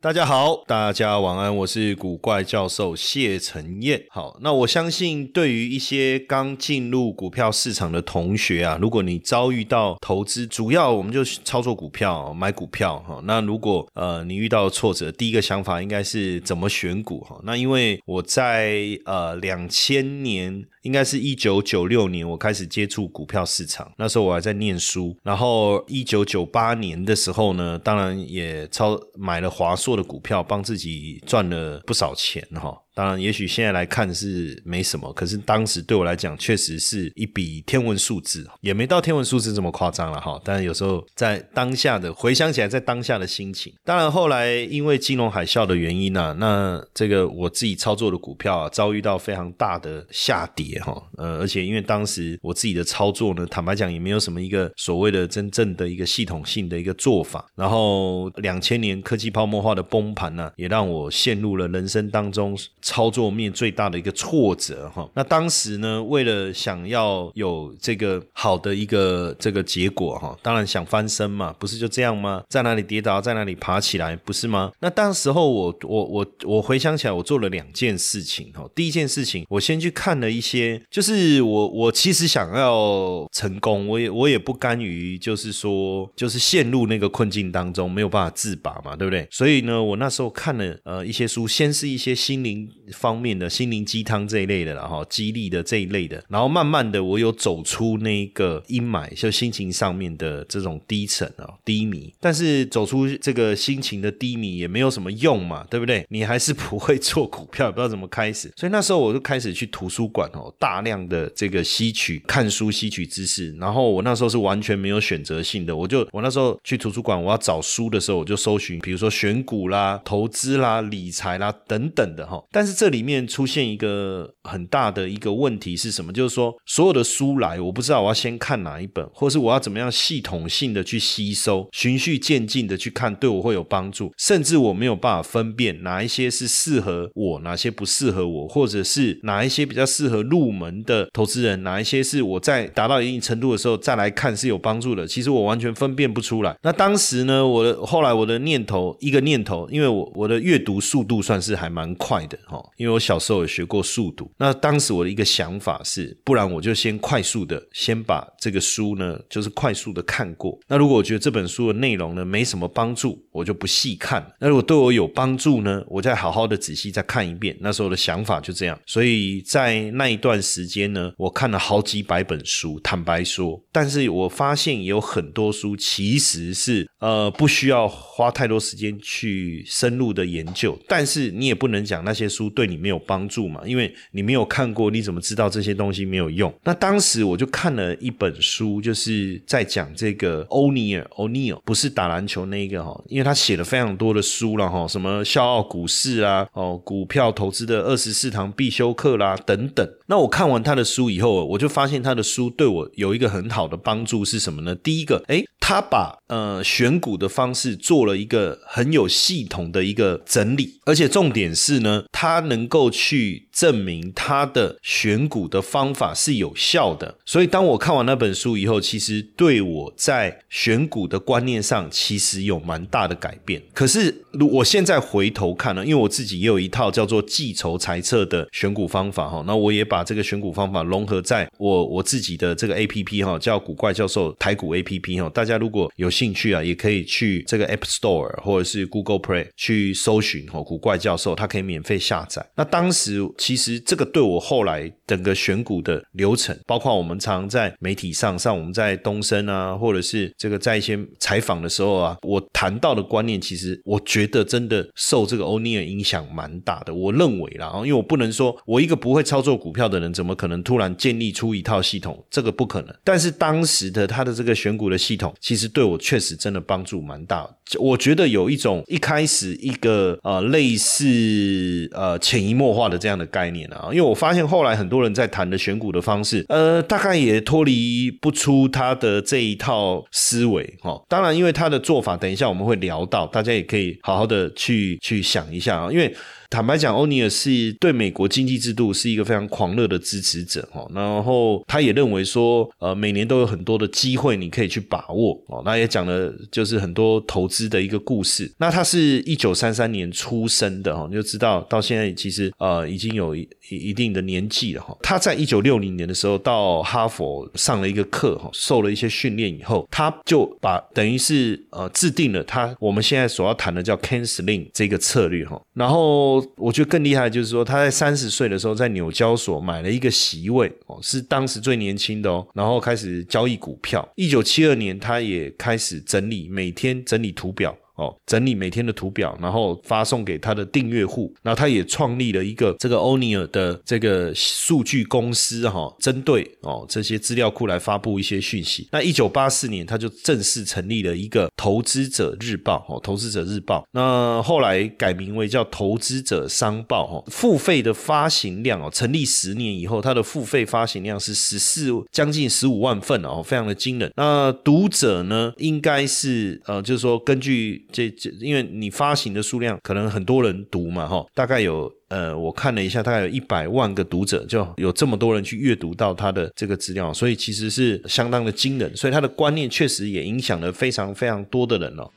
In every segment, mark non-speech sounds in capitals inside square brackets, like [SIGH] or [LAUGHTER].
大家好，大家晚安，我是古怪教授谢承彦。好，那我相信对于一些刚进入股票市场的同学啊，如果你遭遇到投资，主要我们就操作股票、买股票哈。那如果呃你遇到挫折，第一个想法应该是怎么选股哈。那因为我在呃两千年。应该是一九九六年，我开始接触股票市场。那时候我还在念书。然后一九九八年的时候呢，当然也超买了华硕的股票，帮自己赚了不少钱哈。当然，也许现在来看是没什么，可是当时对我来讲，确实是一笔天文数字，也没到天文数字这么夸张了哈。但有时候在当下的回想起来，在当下的心情，当然后来因为金融海啸的原因呢，那这个我自己操作的股票啊，遭遇到非常大的下跌哈。呃，而且因为当时我自己的操作呢，坦白讲也没有什么一个所谓的真正的一个系统性的一个做法。然后两千年科技泡沫化的崩盘呢，也让我陷入了人生当中。操作面最大的一个挫折哈，那当时呢，为了想要有这个好的一个这个结果哈，当然想翻身嘛，不是就这样吗？在哪里跌倒，在哪里爬起来，不是吗？那当时候我我我我回想起来，我做了两件事情哈。第一件事情，我先去看了一些，就是我我其实想要成功，我也我也不甘于就是说就是陷入那个困境当中没有办法自拔嘛，对不对？所以呢，我那时候看了呃一些书，先是一些心灵。方面的心灵鸡汤这一类的，然后激励的这一类的，然后慢慢的我有走出那个阴霾，就心情上面的这种低沉啊低迷。但是走出这个心情的低迷也没有什么用嘛，对不对？你还是不会做股票，也不知道怎么开始。所以那时候我就开始去图书馆哦，大量的这个吸取看书吸取知识。然后我那时候是完全没有选择性的，我就我那时候去图书馆，我要找书的时候，我就搜寻，比如说选股啦、投资啦、理财啦等等的哈。但是是这里面出现一个很大的一个问题是什么？就是说，所有的书来，我不知道我要先看哪一本，或是我要怎么样系统性的去吸收，循序渐进的去看，对我会有帮助。甚至我没有办法分辨哪一些是适合我，哪些不适合我，或者是哪一些比较适合入门的投资人，哪一些是我在达到一定程度的时候再来看是有帮助的。其实我完全分辨不出来。那当时呢，我的后来我的念头一个念头，因为我我的阅读速度算是还蛮快的哈。因为我小时候有学过速读，那当时我的一个想法是，不然我就先快速的先把这个书呢，就是快速的看过。那如果我觉得这本书的内容呢没什么帮助，我就不细看。那如果对我有帮助呢，我再好好的仔细再看一遍。那时候的想法就这样。所以在那一段时间呢，我看了好几百本书，坦白说，但是我发现有很多书其实是呃不需要花太多时间去深入的研究，但是你也不能讲那些书。书对你没有帮助嘛？因为你没有看过，你怎么知道这些东西没有用？那当时我就看了一本书，就是在讲这个欧尼尔，欧尼尔不是打篮球那一个哈，因为他写了非常多的书了哈，什么笑傲股市啊，哦，股票投资的二十四堂必修课啦等等。那我看完他的书以后，我就发现他的书对我有一个很好的帮助是什么呢？第一个，哎。他把呃选股的方式做了一个很有系统的一个整理，而且重点是呢，他他能够去证明他的选股的方法是有效的。所以当我看完那本书以后，其实对我在选股的观念上其实有蛮大的改变。可是我现在回头看呢，因为我自己也有一套叫做计筹裁测的选股方法哈，那我也把这个选股方法融合在我我自己的这个 A P P 哈，叫古怪教授台股 A P P 哈，大家。如果有兴趣啊，也可以去这个 App Store 或者是 Google Play 去搜寻哦，古怪教授，他可以免费下那当时其实这个对我后来整个选股的流程，包括我们常在媒体上，像我们在东升啊，或者是这个在一些采访的时候啊，我谈到的观念，其实我觉得真的受这个欧尼尔影响蛮大的。我认为啦，因为我不能说我一个不会操作股票的人，怎么可能突然建立出一套系统？这个不可能。但是当时的他的这个选股的系统，其实对我确实真的帮助蛮大。我觉得有一种一开始一个呃类似呃潜移默化的这样的概念啊，因为我发现后来很多多人在谈的选股的方式，呃，大概也脱离不出他的这一套思维哈。当然，因为他的做法，等一下我们会聊到，大家也可以好好的去去想一下啊，因为。坦白讲，欧尼尔是对美国经济制度是一个非常狂热的支持者哈，然后他也认为说，呃，每年都有很多的机会你可以去把握哦。那也讲了就是很多投资的一个故事。那他是一九三三年出生的哈，你就知道到现在其实呃已经有一一定的年纪了哈。他在一九六零年的时候到哈佛上了一个课哈，受了一些训练以后，他就把等于是呃制定了他我们现在所要谈的叫 canceling 这个策略哈，然后。我觉得更厉害的，就是说他在三十岁的时候，在纽交所买了一个席位哦，是当时最年轻的哦，然后开始交易股票。一九七二年，他也开始整理，每天整理图表。哦，整理每天的图表，然后发送给他的订阅户。然后他也创立了一个这个欧尼尔的这个数据公司，哈，针对哦这些资料库来发布一些讯息。那一九八四年，他就正式成立了一个投资者日报，哦，投资者日报。那后来改名为叫投资者商报，哈，付费的发行量哦，成立十年以后，它的付费发行量是十四将近十五万份哦，非常的惊人。那读者呢，应该是呃，就是说根据这这，因为你发行的数量可能很多人读嘛，哈，大概有呃，我看了一下，大概有一百万个读者，就有这么多人去阅读到他的这个资料，所以其实是相当的惊人，所以他的观念确实也影响了非常非常多的人哦。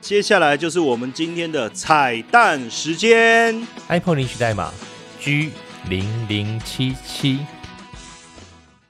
接下来就是我们今天的彩蛋时间，iPhone 领取代码 G 零零七七。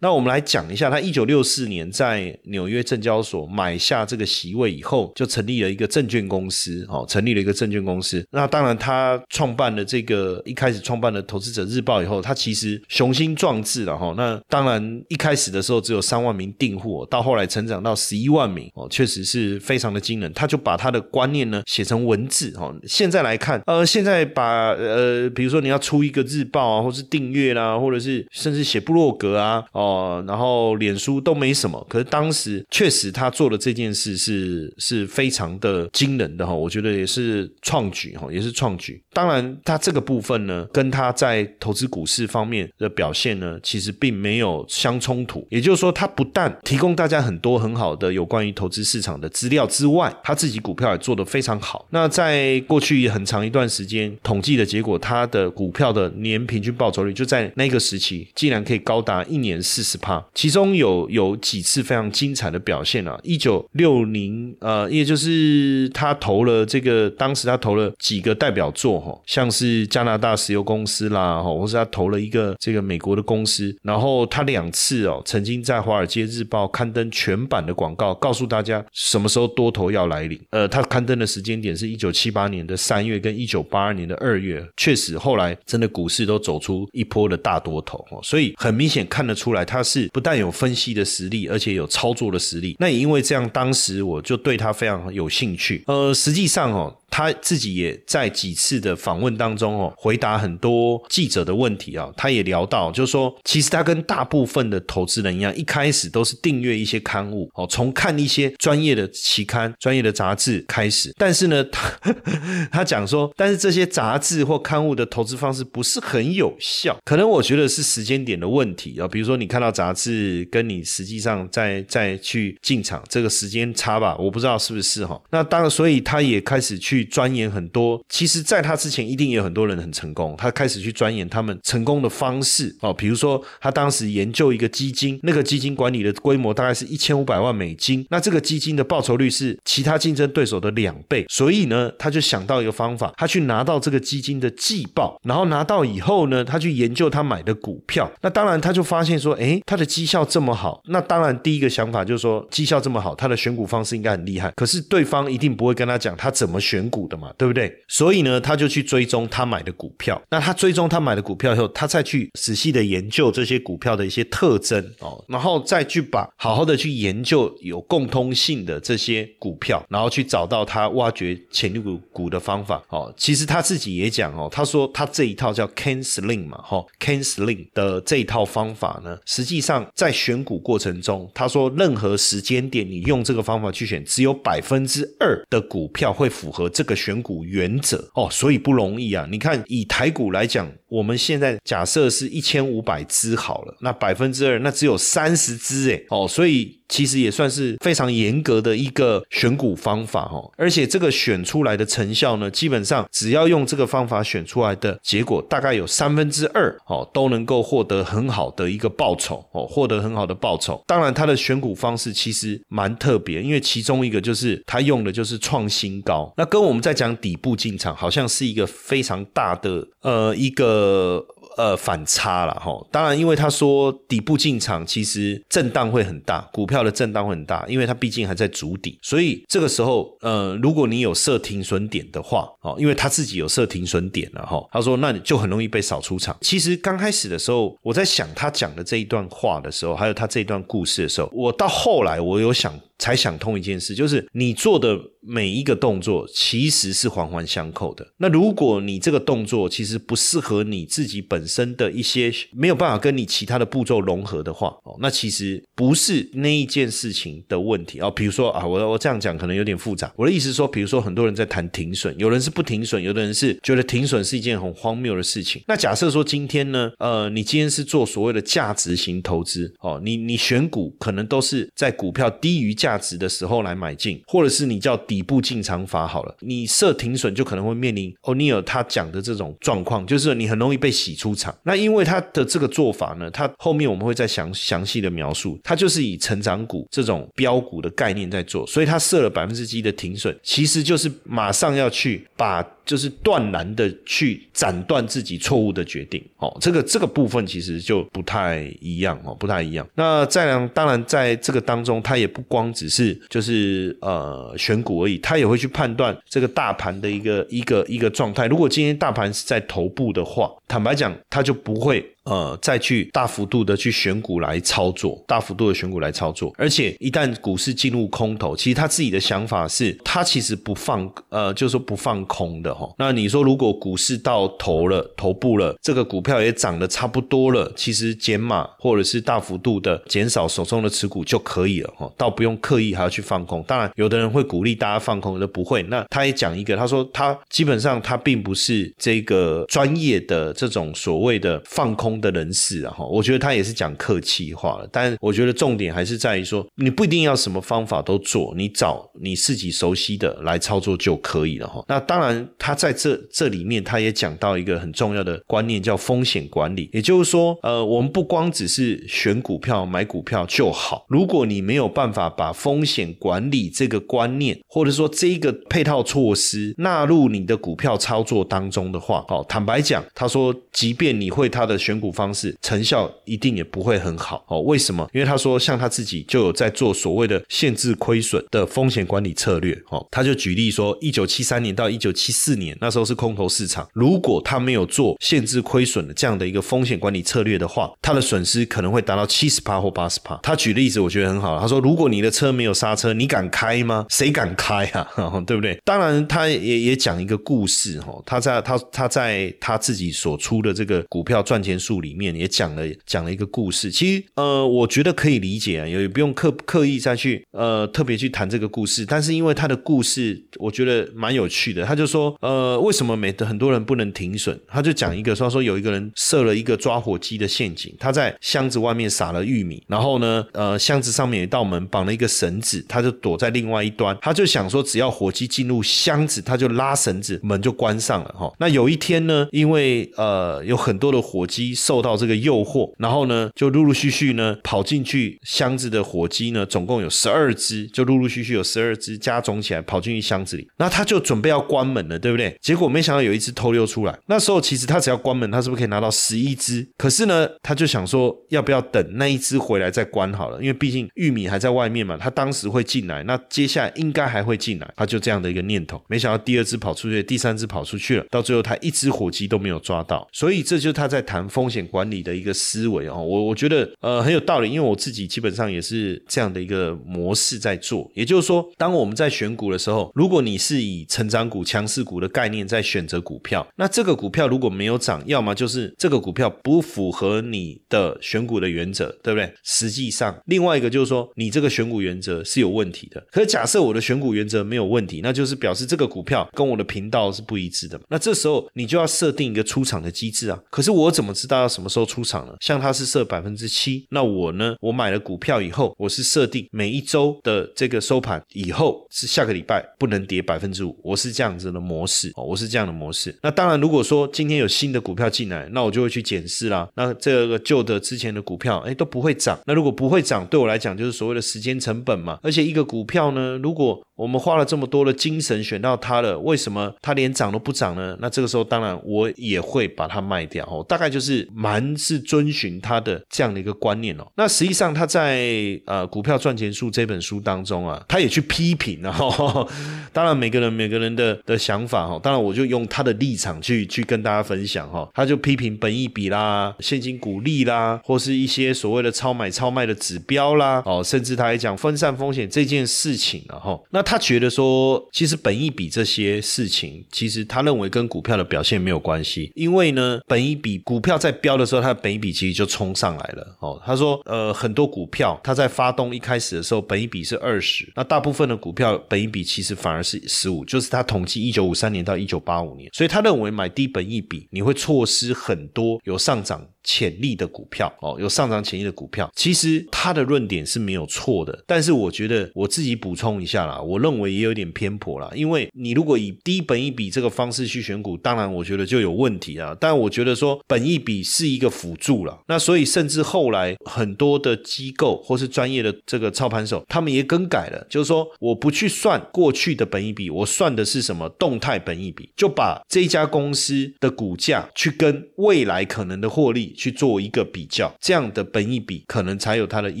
那我们来讲一下，他一九六四年在纽约证交所买下这个席位以后，就成立了一个证券公司，哦，成立了一个证券公司。那当然，他创办了这个一开始创办的《投资者日报》以后，他其实雄心壮志了哈。那当然，一开始的时候只有三万名订户，到后来成长到十一万名，哦，确实是非常的惊人。他就把他的观念呢写成文字，哈。现在来看，呃，现在把呃，比如说你要出一个日报啊，或是订阅啦，或者是甚至写部落格啊，哦。哦，然后脸书都没什么，可是当时确实他做的这件事是是非常的惊人的哈，我觉得也是创举哈，也是创举。当然，他这个部分呢，跟他在投资股市方面的表现呢，其实并没有相冲突。也就是说，他不但提供大家很多很好的有关于投资市场的资料之外，他自己股票也做得非常好。那在过去很长一段时间统计的结果，他的股票的年平均报酬率就在那个时期，竟然可以高达一年四。十趴，其中有有几次非常精彩的表现啊！一九六零，呃，也就是他投了这个，当时他投了几个代表作哈，像是加拿大石油公司啦，哈，或是他投了一个这个美国的公司，然后他两次哦，曾经在《华尔街日报》刊登全版的广告，告诉大家什么时候多头要来临。呃，他刊登的时间点是一九七八年的三月跟一九八二年的二月，确实后来真的股市都走出一波的大多头哦，所以很明显看得出来。他是不但有分析的实力，而且有操作的实力。那也因为这样，当时我就对他非常有兴趣。呃，实际上哦。他自己也在几次的访问当中哦，回答很多记者的问题啊。他也聊到，就是说，其实他跟大部分的投资人一样，一开始都是订阅一些刊物哦，从看一些专业的期刊、[LAUGHS] 专业的杂志开始。但是呢，他 [LAUGHS] 他讲说，但是这些杂志或刊物的投资方式不是很有效，可能我觉得是时间点的问题啊。比如说，你看到杂志，跟你实际上再再去进场，这个时间差吧，我不知道是不是哈。那当然，所以他也开始去。钻研很多，其实在他之前一定也有很多人很成功。他开始去钻研他们成功的方式哦，比如说他当时研究一个基金，那个基金管理的规模大概是一千五百万美金，那这个基金的报酬率是其他竞争对手的两倍。所以呢，他就想到一个方法，他去拿到这个基金的季报，然后拿到以后呢，他去研究他买的股票。那当然他就发现说，哎，他的绩效这么好，那当然第一个想法就是说，绩效这么好，他的选股方式应该很厉害。可是对方一定不会跟他讲他怎么选。股的嘛，对不对？所以呢，他就去追踪他买的股票。那他追踪他买的股票以后，他再去仔细的研究这些股票的一些特征哦，然后再去把好好的去研究有共通性的这些股票，然后去找到他挖掘潜力股股的方法哦。其实他自己也讲哦，他说他这一套叫 Ken Sling 嘛，哈，Ken Sling 的这一套方法呢，实际上在选股过程中，他说任何时间点你用这个方法去选，只有百分之二的股票会符合这这个选股原则哦，所以不容易啊。你看以台股来讲，我们现在假设是一千五百只好了，那百分之二，那只有三十只诶，哦，所以。其实也算是非常严格的一个选股方法哦，而且这个选出来的成效呢，基本上只要用这个方法选出来的结果，大概有三分之二哦都能够获得很好的一个报酬哦，获得很好的报酬。当然，它的选股方式其实蛮特别，因为其中一个就是它用的就是创新高，那跟我我们在讲底部进场，好像是一个非常大的呃一个。呃，反差了哈。当然，因为他说底部进场，其实震荡会很大，股票的震荡会很大，因为它毕竟还在筑底，所以这个时候，呃，如果你有设停损点的话，哦，因为他自己有设停损点了哈。他说，那你就很容易被扫出场。其实刚开始的时候，我在想他讲的这一段话的时候，还有他这一段故事的时候，我到后来我有想。才想通一件事，就是你做的每一个动作其实是环环相扣的。那如果你这个动作其实不适合你自己本身的一些没有办法跟你其他的步骤融合的话，哦，那其实不是那一件事情的问题哦。比如说啊，我我这样讲可能有点复杂。我的意思是说，比如说很多人在谈停损，有人是不停损，有的人是觉得停损是一件很荒谬的事情。那假设说今天呢，呃，你今天是做所谓的价值型投资哦，你你选股可能都是在股票低于价。价值的时候来买进，或者是你叫底部进场法好了，你设停损就可能会面临欧尼尔他讲的这种状况，就是你很容易被洗出场。那因为他的这个做法呢，他后面我们会再详详细的描述，他就是以成长股这种标股的概念在做，所以他设了百分之七的停损，其实就是马上要去把。就是断然的去斩断自己错误的决定，哦，这个这个部分其实就不太一样哦，不太一样。那再然，当然在这个当中，他也不光只是就是呃选股而已，他也会去判断这个大盘的一个一个一个状态。如果今天大盘是在头部的话，坦白讲，他就不会。呃，再去大幅度的去选股来操作，大幅度的选股来操作，而且一旦股市进入空头，其实他自己的想法是，他其实不放，呃，就是说不放空的哈。那你说，如果股市到头了，头部了，这个股票也涨得差不多了，其实减码或者是大幅度的减少手中的持股就可以了哈，倒不用刻意还要去放空。当然，有的人会鼓励大家放空，有的不会。那他也讲一个，他说他基本上他并不是这个专业的这种所谓的放空。的人士啊，哈，我觉得他也是讲客气话了，但我觉得重点还是在于说，你不一定要什么方法都做，你找你自己熟悉的来操作就可以了，哈。那当然，他在这这里面，他也讲到一个很重要的观念，叫风险管理。也就是说，呃，我们不光只是选股票、买股票就好，如果你没有办法把风险管理这个观念，或者说这一个配套措施纳入你的股票操作当中的话，哦，坦白讲，他说，即便你会他的选股方式成效一定也不会很好哦。为什么？因为他说，像他自己就有在做所谓的限制亏损的风险管理策略哦。他就举例说，一九七三年到一九七四年那时候是空头市场，如果他没有做限制亏损的这样的一个风险管理策略的话，他的损失可能会达到七十趴或八十趴。他举例子我觉得很好，他说，如果你的车没有刹车，你敢开吗？谁敢开啊？对不对？当然，他也也讲一个故事哦。他在他他在他自己所出的这个股票赚钱里面也讲了讲了一个故事，其实呃，我觉得可以理解啊，也不用刻刻意再去呃特别去谈这个故事。但是因为他的故事，我觉得蛮有趣的。他就说呃，为什么每很多人不能停损？他就讲一个说说有一个人设了一个抓火机的陷阱，他在箱子外面撒了玉米，然后呢呃箱子上面有一道门绑了一个绳子，他就躲在另外一端，他就想说只要火机进入箱子，他就拉绳子，门就关上了哈。那有一天呢，因为呃有很多的火机。受到这个诱惑，然后呢，就陆陆续续呢跑进去箱子的火鸡呢，总共有十二只，就陆陆续续有十二只加总起来跑进去箱子里，那他就准备要关门了，对不对？结果没想到有一只偷溜出来，那时候其实他只要关门，他是不是可以拿到十一只？可是呢，他就想说要不要等那一只回来再关好了，因为毕竟玉米还在外面嘛，他当时会进来，那接下来应该还会进来，他就这样的一个念头。没想到第二只跑出去，第三只跑出去了，到最后他一只火鸡都没有抓到，所以这就是他在谈风险管理的一个思维哦。我我觉得呃很有道理，因为我自己基本上也是这样的一个模式在做。也就是说，当我们在选股的时候，如果你是以成长股、强势股的概念在选择股票，那这个股票如果没有涨，要么就是这个股票不符合你的选股的原则，对不对？实际上，另外一个就是说，你这个选股原则是有问题的。可是假设我的选股原则没有问题，那就是表示这个股票跟我的频道是不一致的。那这时候你就要设定一个出场的机制啊。可是我怎么知道要什么时候出场呢？像它是设百分之七，那我呢？我买了股票以后，我是设定每一周的这个收盘以后是下个礼拜不能跌百分之五，我是这样子的模式哦，我是这样的模式。那当然，如果说今天有新的股票进来，那我就会去检视啦。那这个旧的之前的股票，哎，都不会涨。那如果不会涨，对我来讲就是所谓的时间成本嘛。而且一个股票呢，如果我们花了这么多的精神选到它了，为什么它连涨都不涨呢？那这个时候当然我也会把它卖掉哦。大概就是蛮是遵循他的这样的一个观念哦。那实际上他在呃《股票赚钱术》这本书当中啊，他也去批评然后 [LAUGHS] 当然每个人每个人的的想法哈，当然我就用他的立场去去跟大家分享哈。他就批评本益比啦、现金股利啦，或是一些所谓的超买超卖的指标啦，哦，甚至他还讲分散风险这件事情然后那他他觉得说，其实本益比这些事情，其实他认为跟股票的表现没有关系，因为呢，本益比股票在飙的时候，它的本益比其实就冲上来了哦。他说，呃，很多股票它在发动一开始的时候，本益比是二十，那大部分的股票本益比其实反而是十五，就是他统计一九五三年到一九八五年，所以他认为买低本益比，你会错失很多有上涨。潜力的股票哦，有上涨潜力的股票，其实他的论点是没有错的，但是我觉得我自己补充一下啦，我认为也有点偏颇啦，因为你如果以低本益比这个方式去选股，当然我觉得就有问题啊。但我觉得说本益比是一个辅助了，那所以甚至后来很多的机构或是专业的这个操盘手，他们也更改了，就是说我不去算过去的本益比，我算的是什么动态本益比，就把这家公司的股价去跟未来可能的获利。去做一个比较，这样的本益比可能才有它的意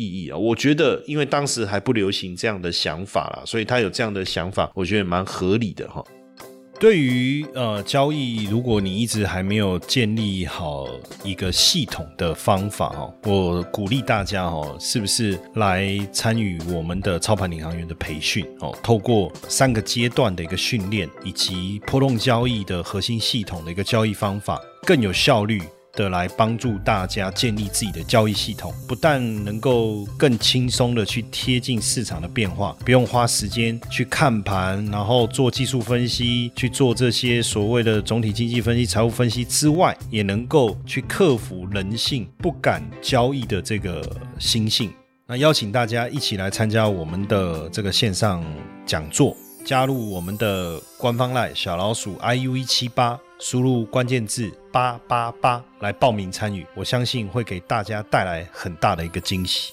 义啊！我觉得，因为当时还不流行这样的想法啦，所以他有这样的想法，我觉得蛮合理的哈。对于呃交易，如果你一直还没有建立好一个系统的方法哦，我鼓励大家哦，是不是来参与我们的操盘领航员的培训哦？透过三个阶段的一个训练，以及波动交易的核心系统的一个交易方法，更有效率。的来帮助大家建立自己的交易系统，不但能够更轻松的去贴近市场的变化，不用花时间去看盘，然后做技术分析，去做这些所谓的总体经济分析、财务分析之外，也能够去克服人性不敢交易的这个心性。那邀请大家一起来参加我们的这个线上讲座，加入我们的官方赖小老鼠 iu 一七八。输入关键字八八八来报名参与，我相信会给大家带来很大的一个惊喜。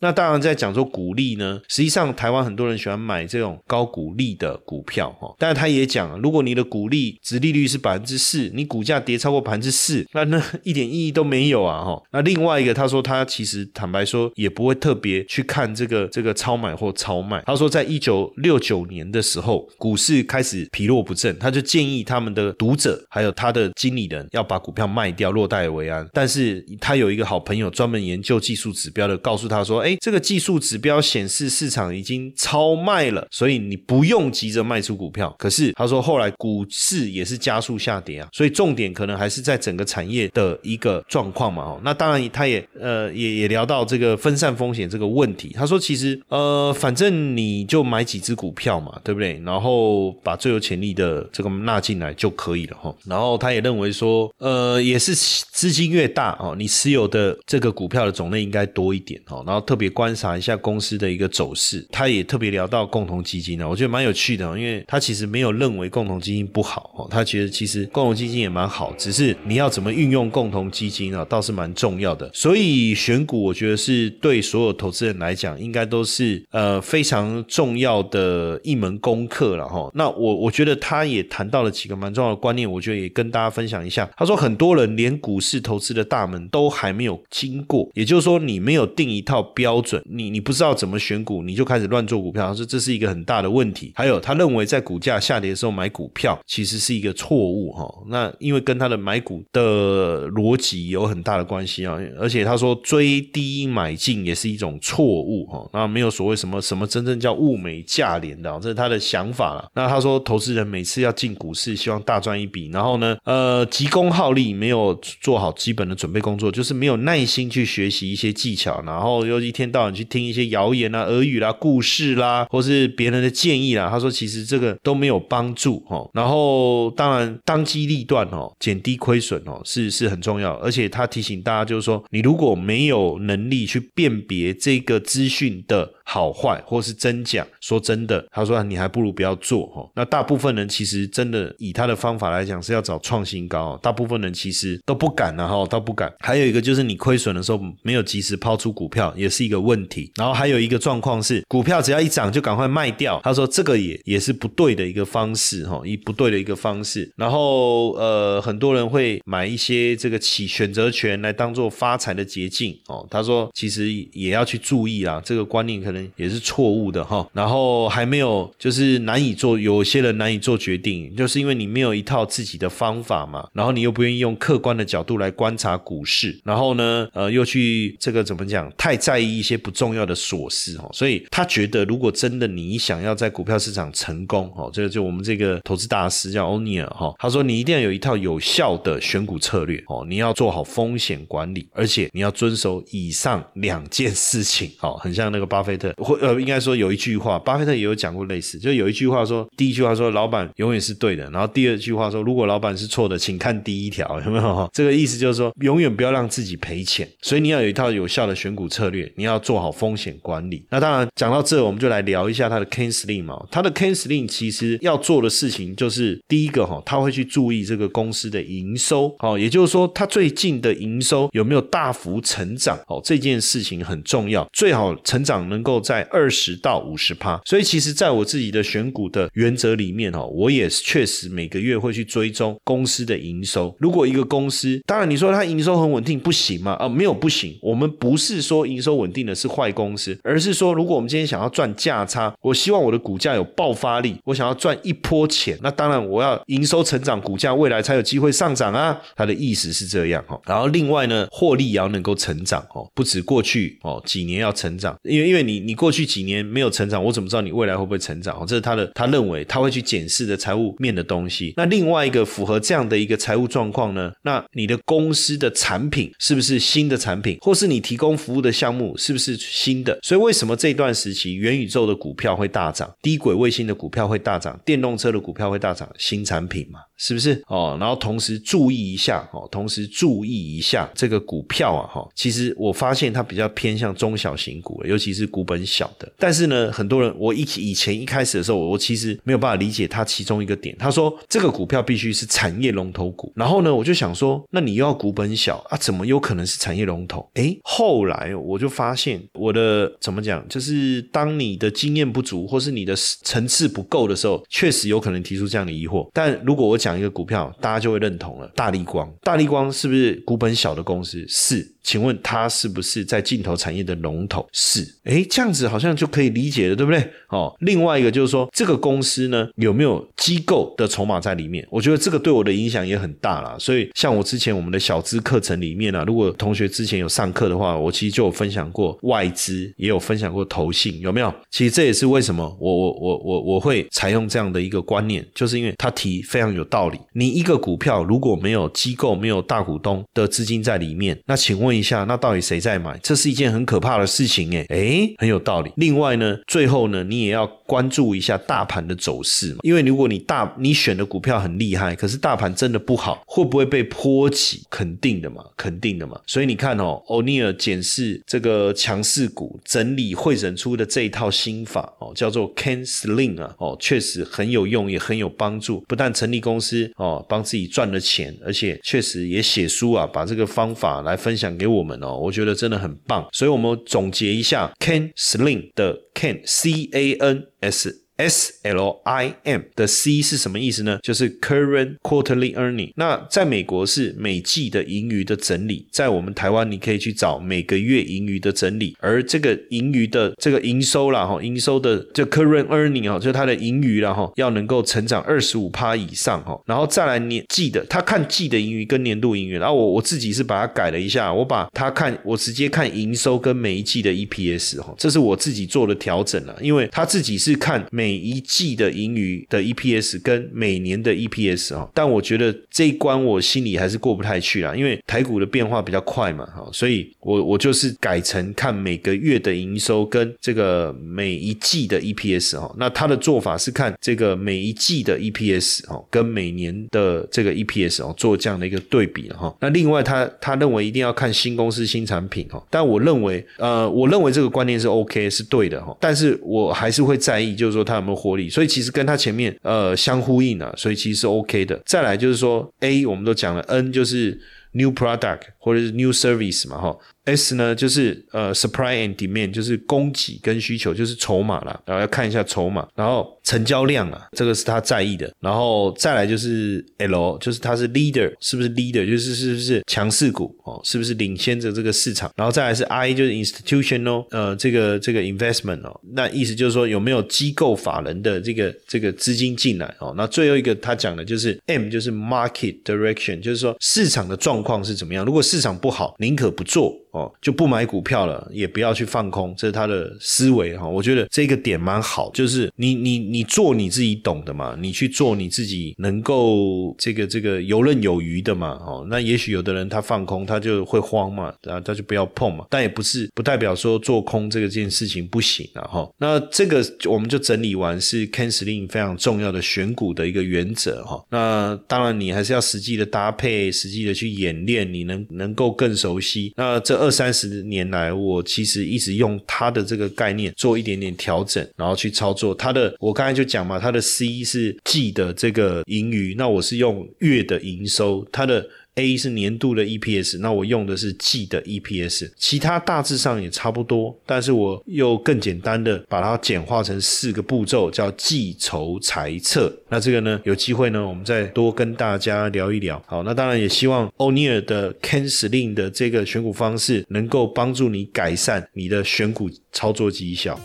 那当然，在讲说股利呢，实际上台湾很多人喜欢买这种高股利的股票哈。但是他也讲，如果你的股利值利率是百分之四，你股价跌超过百分之四，那那 [LAUGHS] 一点意义都没有啊哈。那另外一个，他说他其实坦白说也不会特别去看这个这个超买或超卖。他说在一九六九年的时候，股市开始疲弱不振，他就建议他们的读者还有他的经理人要把股票卖掉，落袋为安。但是他有一个好朋友专门研究技术指标的，告诉他说，哎。这个技术指标显示市场已经超卖了，所以你不用急着卖出股票。可是他说后来股市也是加速下跌啊，所以重点可能还是在整个产业的一个状况嘛。哦，那当然他也呃也也聊到这个分散风险这个问题。他说其实呃反正你就买几只股票嘛，对不对？然后把最有潜力的这个纳进来就可以了哈。然后他也认为说呃也是资金越大哦，你持有的这个股票的种类应该多一点哦。然后特特别观察一下公司的一个走势。他也特别聊到共同基金呢，我觉得蛮有趣的，因为他其实没有认为共同基金不好哦，他觉得其实共同基金也蛮好，只是你要怎么运用共同基金啊，倒是蛮重要的。所以选股，我觉得是对所有投资人来讲，应该都是呃非常重要的一门功课了哈。那我我觉得他也谈到了几个蛮重要的观念，我觉得也跟大家分享一下。他说，很多人连股市投资的大门都还没有经过，也就是说，你没有定一套标标准，你你不知道怎么选股，你就开始乱做股票。他说这是一个很大的问题。还有，他认为在股价下跌的时候买股票，其实是一个错误哈。那因为跟他的买股的逻辑有很大的关系啊。而且他说追低买进也是一种错误哈。那没有所谓什么什么真正叫物美价廉的，这是他的想法了。那他说，投资人每次要进股市，希望大赚一笔，然后呢，呃，急功好利，没有做好基本的准备工作，就是没有耐心去学习一些技巧，然后又一天到晚去听一些谣言啊、耳语啦、故事啦，或是别人的建议啦。他说，其实这个都没有帮助哦。然后，当然当机立断哦，减低亏损哦，是是很重要。而且他提醒大家，就是说，你如果没有能力去辨别这个资讯的。好坏或是真假，说真的，他说你还不如不要做哈。那大部分人其实真的以他的方法来讲是要找创新高，大部分人其实都不敢啊哈，都不敢。还有一个就是你亏损的时候没有及时抛出股票，也是一个问题。然后还有一个状况是，股票只要一涨就赶快卖掉，他说这个也也是不对的一个方式哈，一不对的一个方式。然后呃，很多人会买一些这个起选择权来当做发财的捷径哦。他说其实也要去注意啦，这个观念可能。也是错误的哈，然后还没有就是难以做，有些人难以做决定，就是因为你没有一套自己的方法嘛，然后你又不愿意用客观的角度来观察股市，然后呢，呃，又去这个怎么讲，太在意一些不重要的琐事哦，所以他觉得如果真的你想要在股票市场成功哦，这个就我们这个投资大师叫欧尼尔哈，他说你一定要有一套有效的选股策略哦，你要做好风险管理，而且你要遵守以上两件事情，哦，很像那个巴菲特。或呃，应该说有一句话，巴菲特也有讲过类似，就有一句话说，第一句话说老板永远是对的，然后第二句话说，如果老板是错的，请看第一条，有没有？这个意思就是说，永远不要让自己赔钱，所以你要有一套有效的选股策略，你要做好风险管理。那当然讲到这，我们就来聊一下他的 Ken Slim 嘛，他的 Ken Slim 其实要做的事情就是第一个哈，他会去注意这个公司的营收，哦，也就是说，他最近的营收有没有大幅成长，哦，这件事情很重要，最好成长能够。在二十到五十趴，所以其实在我自己的选股的原则里面哦，我也确实每个月会去追踪公司的营收。如果一个公司，当然你说它营收很稳定不行吗？啊，没有不行。我们不是说营收稳定定的是坏公司，而是说如果我们今天想要赚价差，我希望我的股价有爆发力，我想要赚一波钱，那当然我要营收成长，股价未来才有机会上涨啊。他的意思是这样哈。然后另外呢，获利也要能够成长哦，不止过去哦几年要成长，因为因为你。你过去几年没有成长，我怎么知道你未来会不会成长？哦这是他的，他认为他会去检视的财务面的东西。那另外一个符合这样的一个财务状况呢？那你的公司的产品是不是新的产品，或是你提供服务的项目是不是新的？所以为什么这段时期元宇宙的股票会大涨，低轨卫星的股票会大涨，电动车的股票会大涨？新产品嘛。是不是哦？然后同时注意一下哦，同时注意一下这个股票啊哈。其实我发现它比较偏向中小型股，尤其是股本小的。但是呢，很多人我一以前一开始的时候，我其实没有办法理解它其中一个点。他说这个股票必须是产业龙头股。然后呢，我就想说，那你又要股本小啊，怎么有可能是产业龙头？诶，后来我就发发现我的怎么讲，就是当你的经验不足或是你的层次不够的时候，确实有可能提出这样的疑惑。但如果我讲一个股票，大家就会认同了。大力光，大力光是不是股本小的公司？是。请问它是不是在镜头产业的龙头？是，哎，这样子好像就可以理解了，对不对？哦，另外一个就是说，这个公司呢有没有机构的筹码在里面？我觉得这个对我的影响也很大了。所以，像我之前我们的小资课程里面啊，如果同学之前有上课的话，我其实就有分享过外资，也有分享过投信，有没有？其实这也是为什么我我我我我会采用这样的一个观念，就是因为他提非常有道理。你一个股票如果没有机构、没有大股东的资金在里面，那请问。一下，那到底谁在买？这是一件很可怕的事情，哎哎，很有道理。另外呢，最后呢，你也要关注一下大盘的走势嘛，因为如果你大你选的股票很厉害，可是大盘真的不好，会不会被波及？肯定的嘛，肯定的嘛。所以你看哦，欧尼尔检视这个强势股整理汇整出的这一套心法哦，叫做 Can Sling 啊，哦，确实很有用，也很有帮助。不但成立公司哦，帮自己赚了钱，而且确实也写书啊，把这个方法来分享给我们哦，我觉得真的很棒。所以我们总结一下，Can Sling 的 Can C A N S。S L I M 的 C 是什么意思呢？就是 current quarterly earning。那在美国是每季的盈余的整理，在我们台湾你可以去找每个月盈余的整理。而这个盈余的这个营收啦，哈，营收的这 current earning 哈，就它的盈余啦，哈，要能够成长二十五趴以上哈，然后再来年季的，他看季的盈余跟年度盈余。然后我我自己是把它改了一下，我把它看我直接看营收跟每一季的 EPS 哈，这是我自己做的调整了，因为他自己是看每每一季的盈余的 EPS 跟每年的 EPS 啊，但我觉得这一关我心里还是过不太去了，因为台股的变化比较快嘛，哈，所以我我就是改成看每个月的营收跟这个每一季的 EPS 哈，那他的做法是看这个每一季的 EPS 哈，跟每年的这个 EPS 哦做这样的一个对比哈，那另外他他认为一定要看新公司新产品哈，但我认为呃，我认为这个观念是 OK 是对的哈，但是我还是会在意，就是说他。有没有活力？所以其实跟它前面呃相呼应啊，所以其实是 OK 的。再来就是说 A 我们都讲了，N 就是 New Product 或者是 New Service 嘛，哈。S 呢，就是呃，supply and demand，就是供给跟需求，就是筹码了，然后要看一下筹码，然后成交量啊，这个是他在意的。然后再来就是 L，就是它是 leader，是不是 leader，就是是不是强势股哦，是不是领先着这个市场。然后再来是 I，就是 institutional，呃，这个这个 investment 哦，那意思就是说有没有机构法人的这个这个资金进来哦。那最后一个他讲的就是 M，就是 market direction，就是说市场的状况是怎么样。如果市场不好，宁可不做。哦，就不买股票了，也不要去放空，这是他的思维哈。我觉得这个点蛮好，就是你你你做你自己懂的嘛，你去做你自己能够这个这个游刃有余的嘛。哦，那也许有的人他放空他就会慌嘛，然后他就不要碰嘛。但也不是不代表说做空这个件事情不行啊哈。那这个我们就整理完是 c a n c e l i n g 非常重要的选股的一个原则哈。那当然你还是要实际的搭配，实际的去演练，你能能够更熟悉。那这。二三十年来，我其实一直用它的这个概念做一点点调整，然后去操作它的。我刚刚才就讲嘛，它的 C 是季的这个盈余，那我是用月的营收，它的。A 是年度的 EPS，那我用的是季的 EPS，其他大致上也差不多，但是我又更简单的把它简化成四个步骤，叫计筹财测。那这个呢，有机会呢，我们再多跟大家聊一聊。好，那当然也希望欧尼尔的 Canceling 的这个选股方式，能够帮助你改善你的选股操作绩效。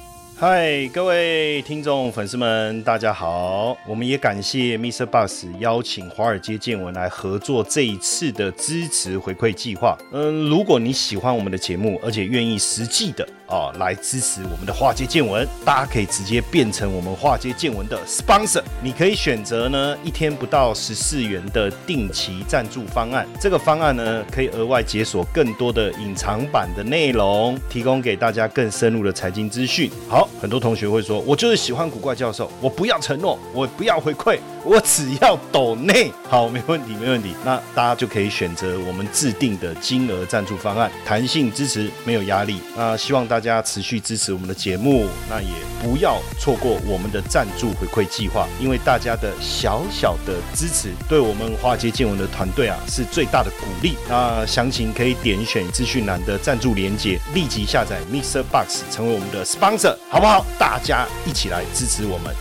嗨，各位听众粉丝们，大家好！我们也感谢 Mr. Bus 邀请华尔街见闻来合作这一次的支持回馈计划。嗯，如果你喜欢我们的节目，而且愿意实际的。啊，来支持我们的化街见闻，大家可以直接变成我们化街见闻的 sponsor。你可以选择呢一天不到十四元的定期赞助方案，这个方案呢可以额外解锁更多的隐藏版的内容，提供给大家更深入的财经资讯。好，很多同学会说，我就是喜欢古怪教授，我不要承诺，我不要回馈。我只要抖内，好，没问题，没问题。那大家就可以选择我们制定的金额赞助方案，弹性支持，没有压力。那希望大家持续支持我们的节目，那也不要错过我们的赞助回馈计划，因为大家的小小的支持，对我们华街见闻的团队啊是最大的鼓励。那详情可以点选资讯栏的赞助连接，立即下载 Mr. Box 成为我们的 sponsor，好不好？大家一起来支持我们。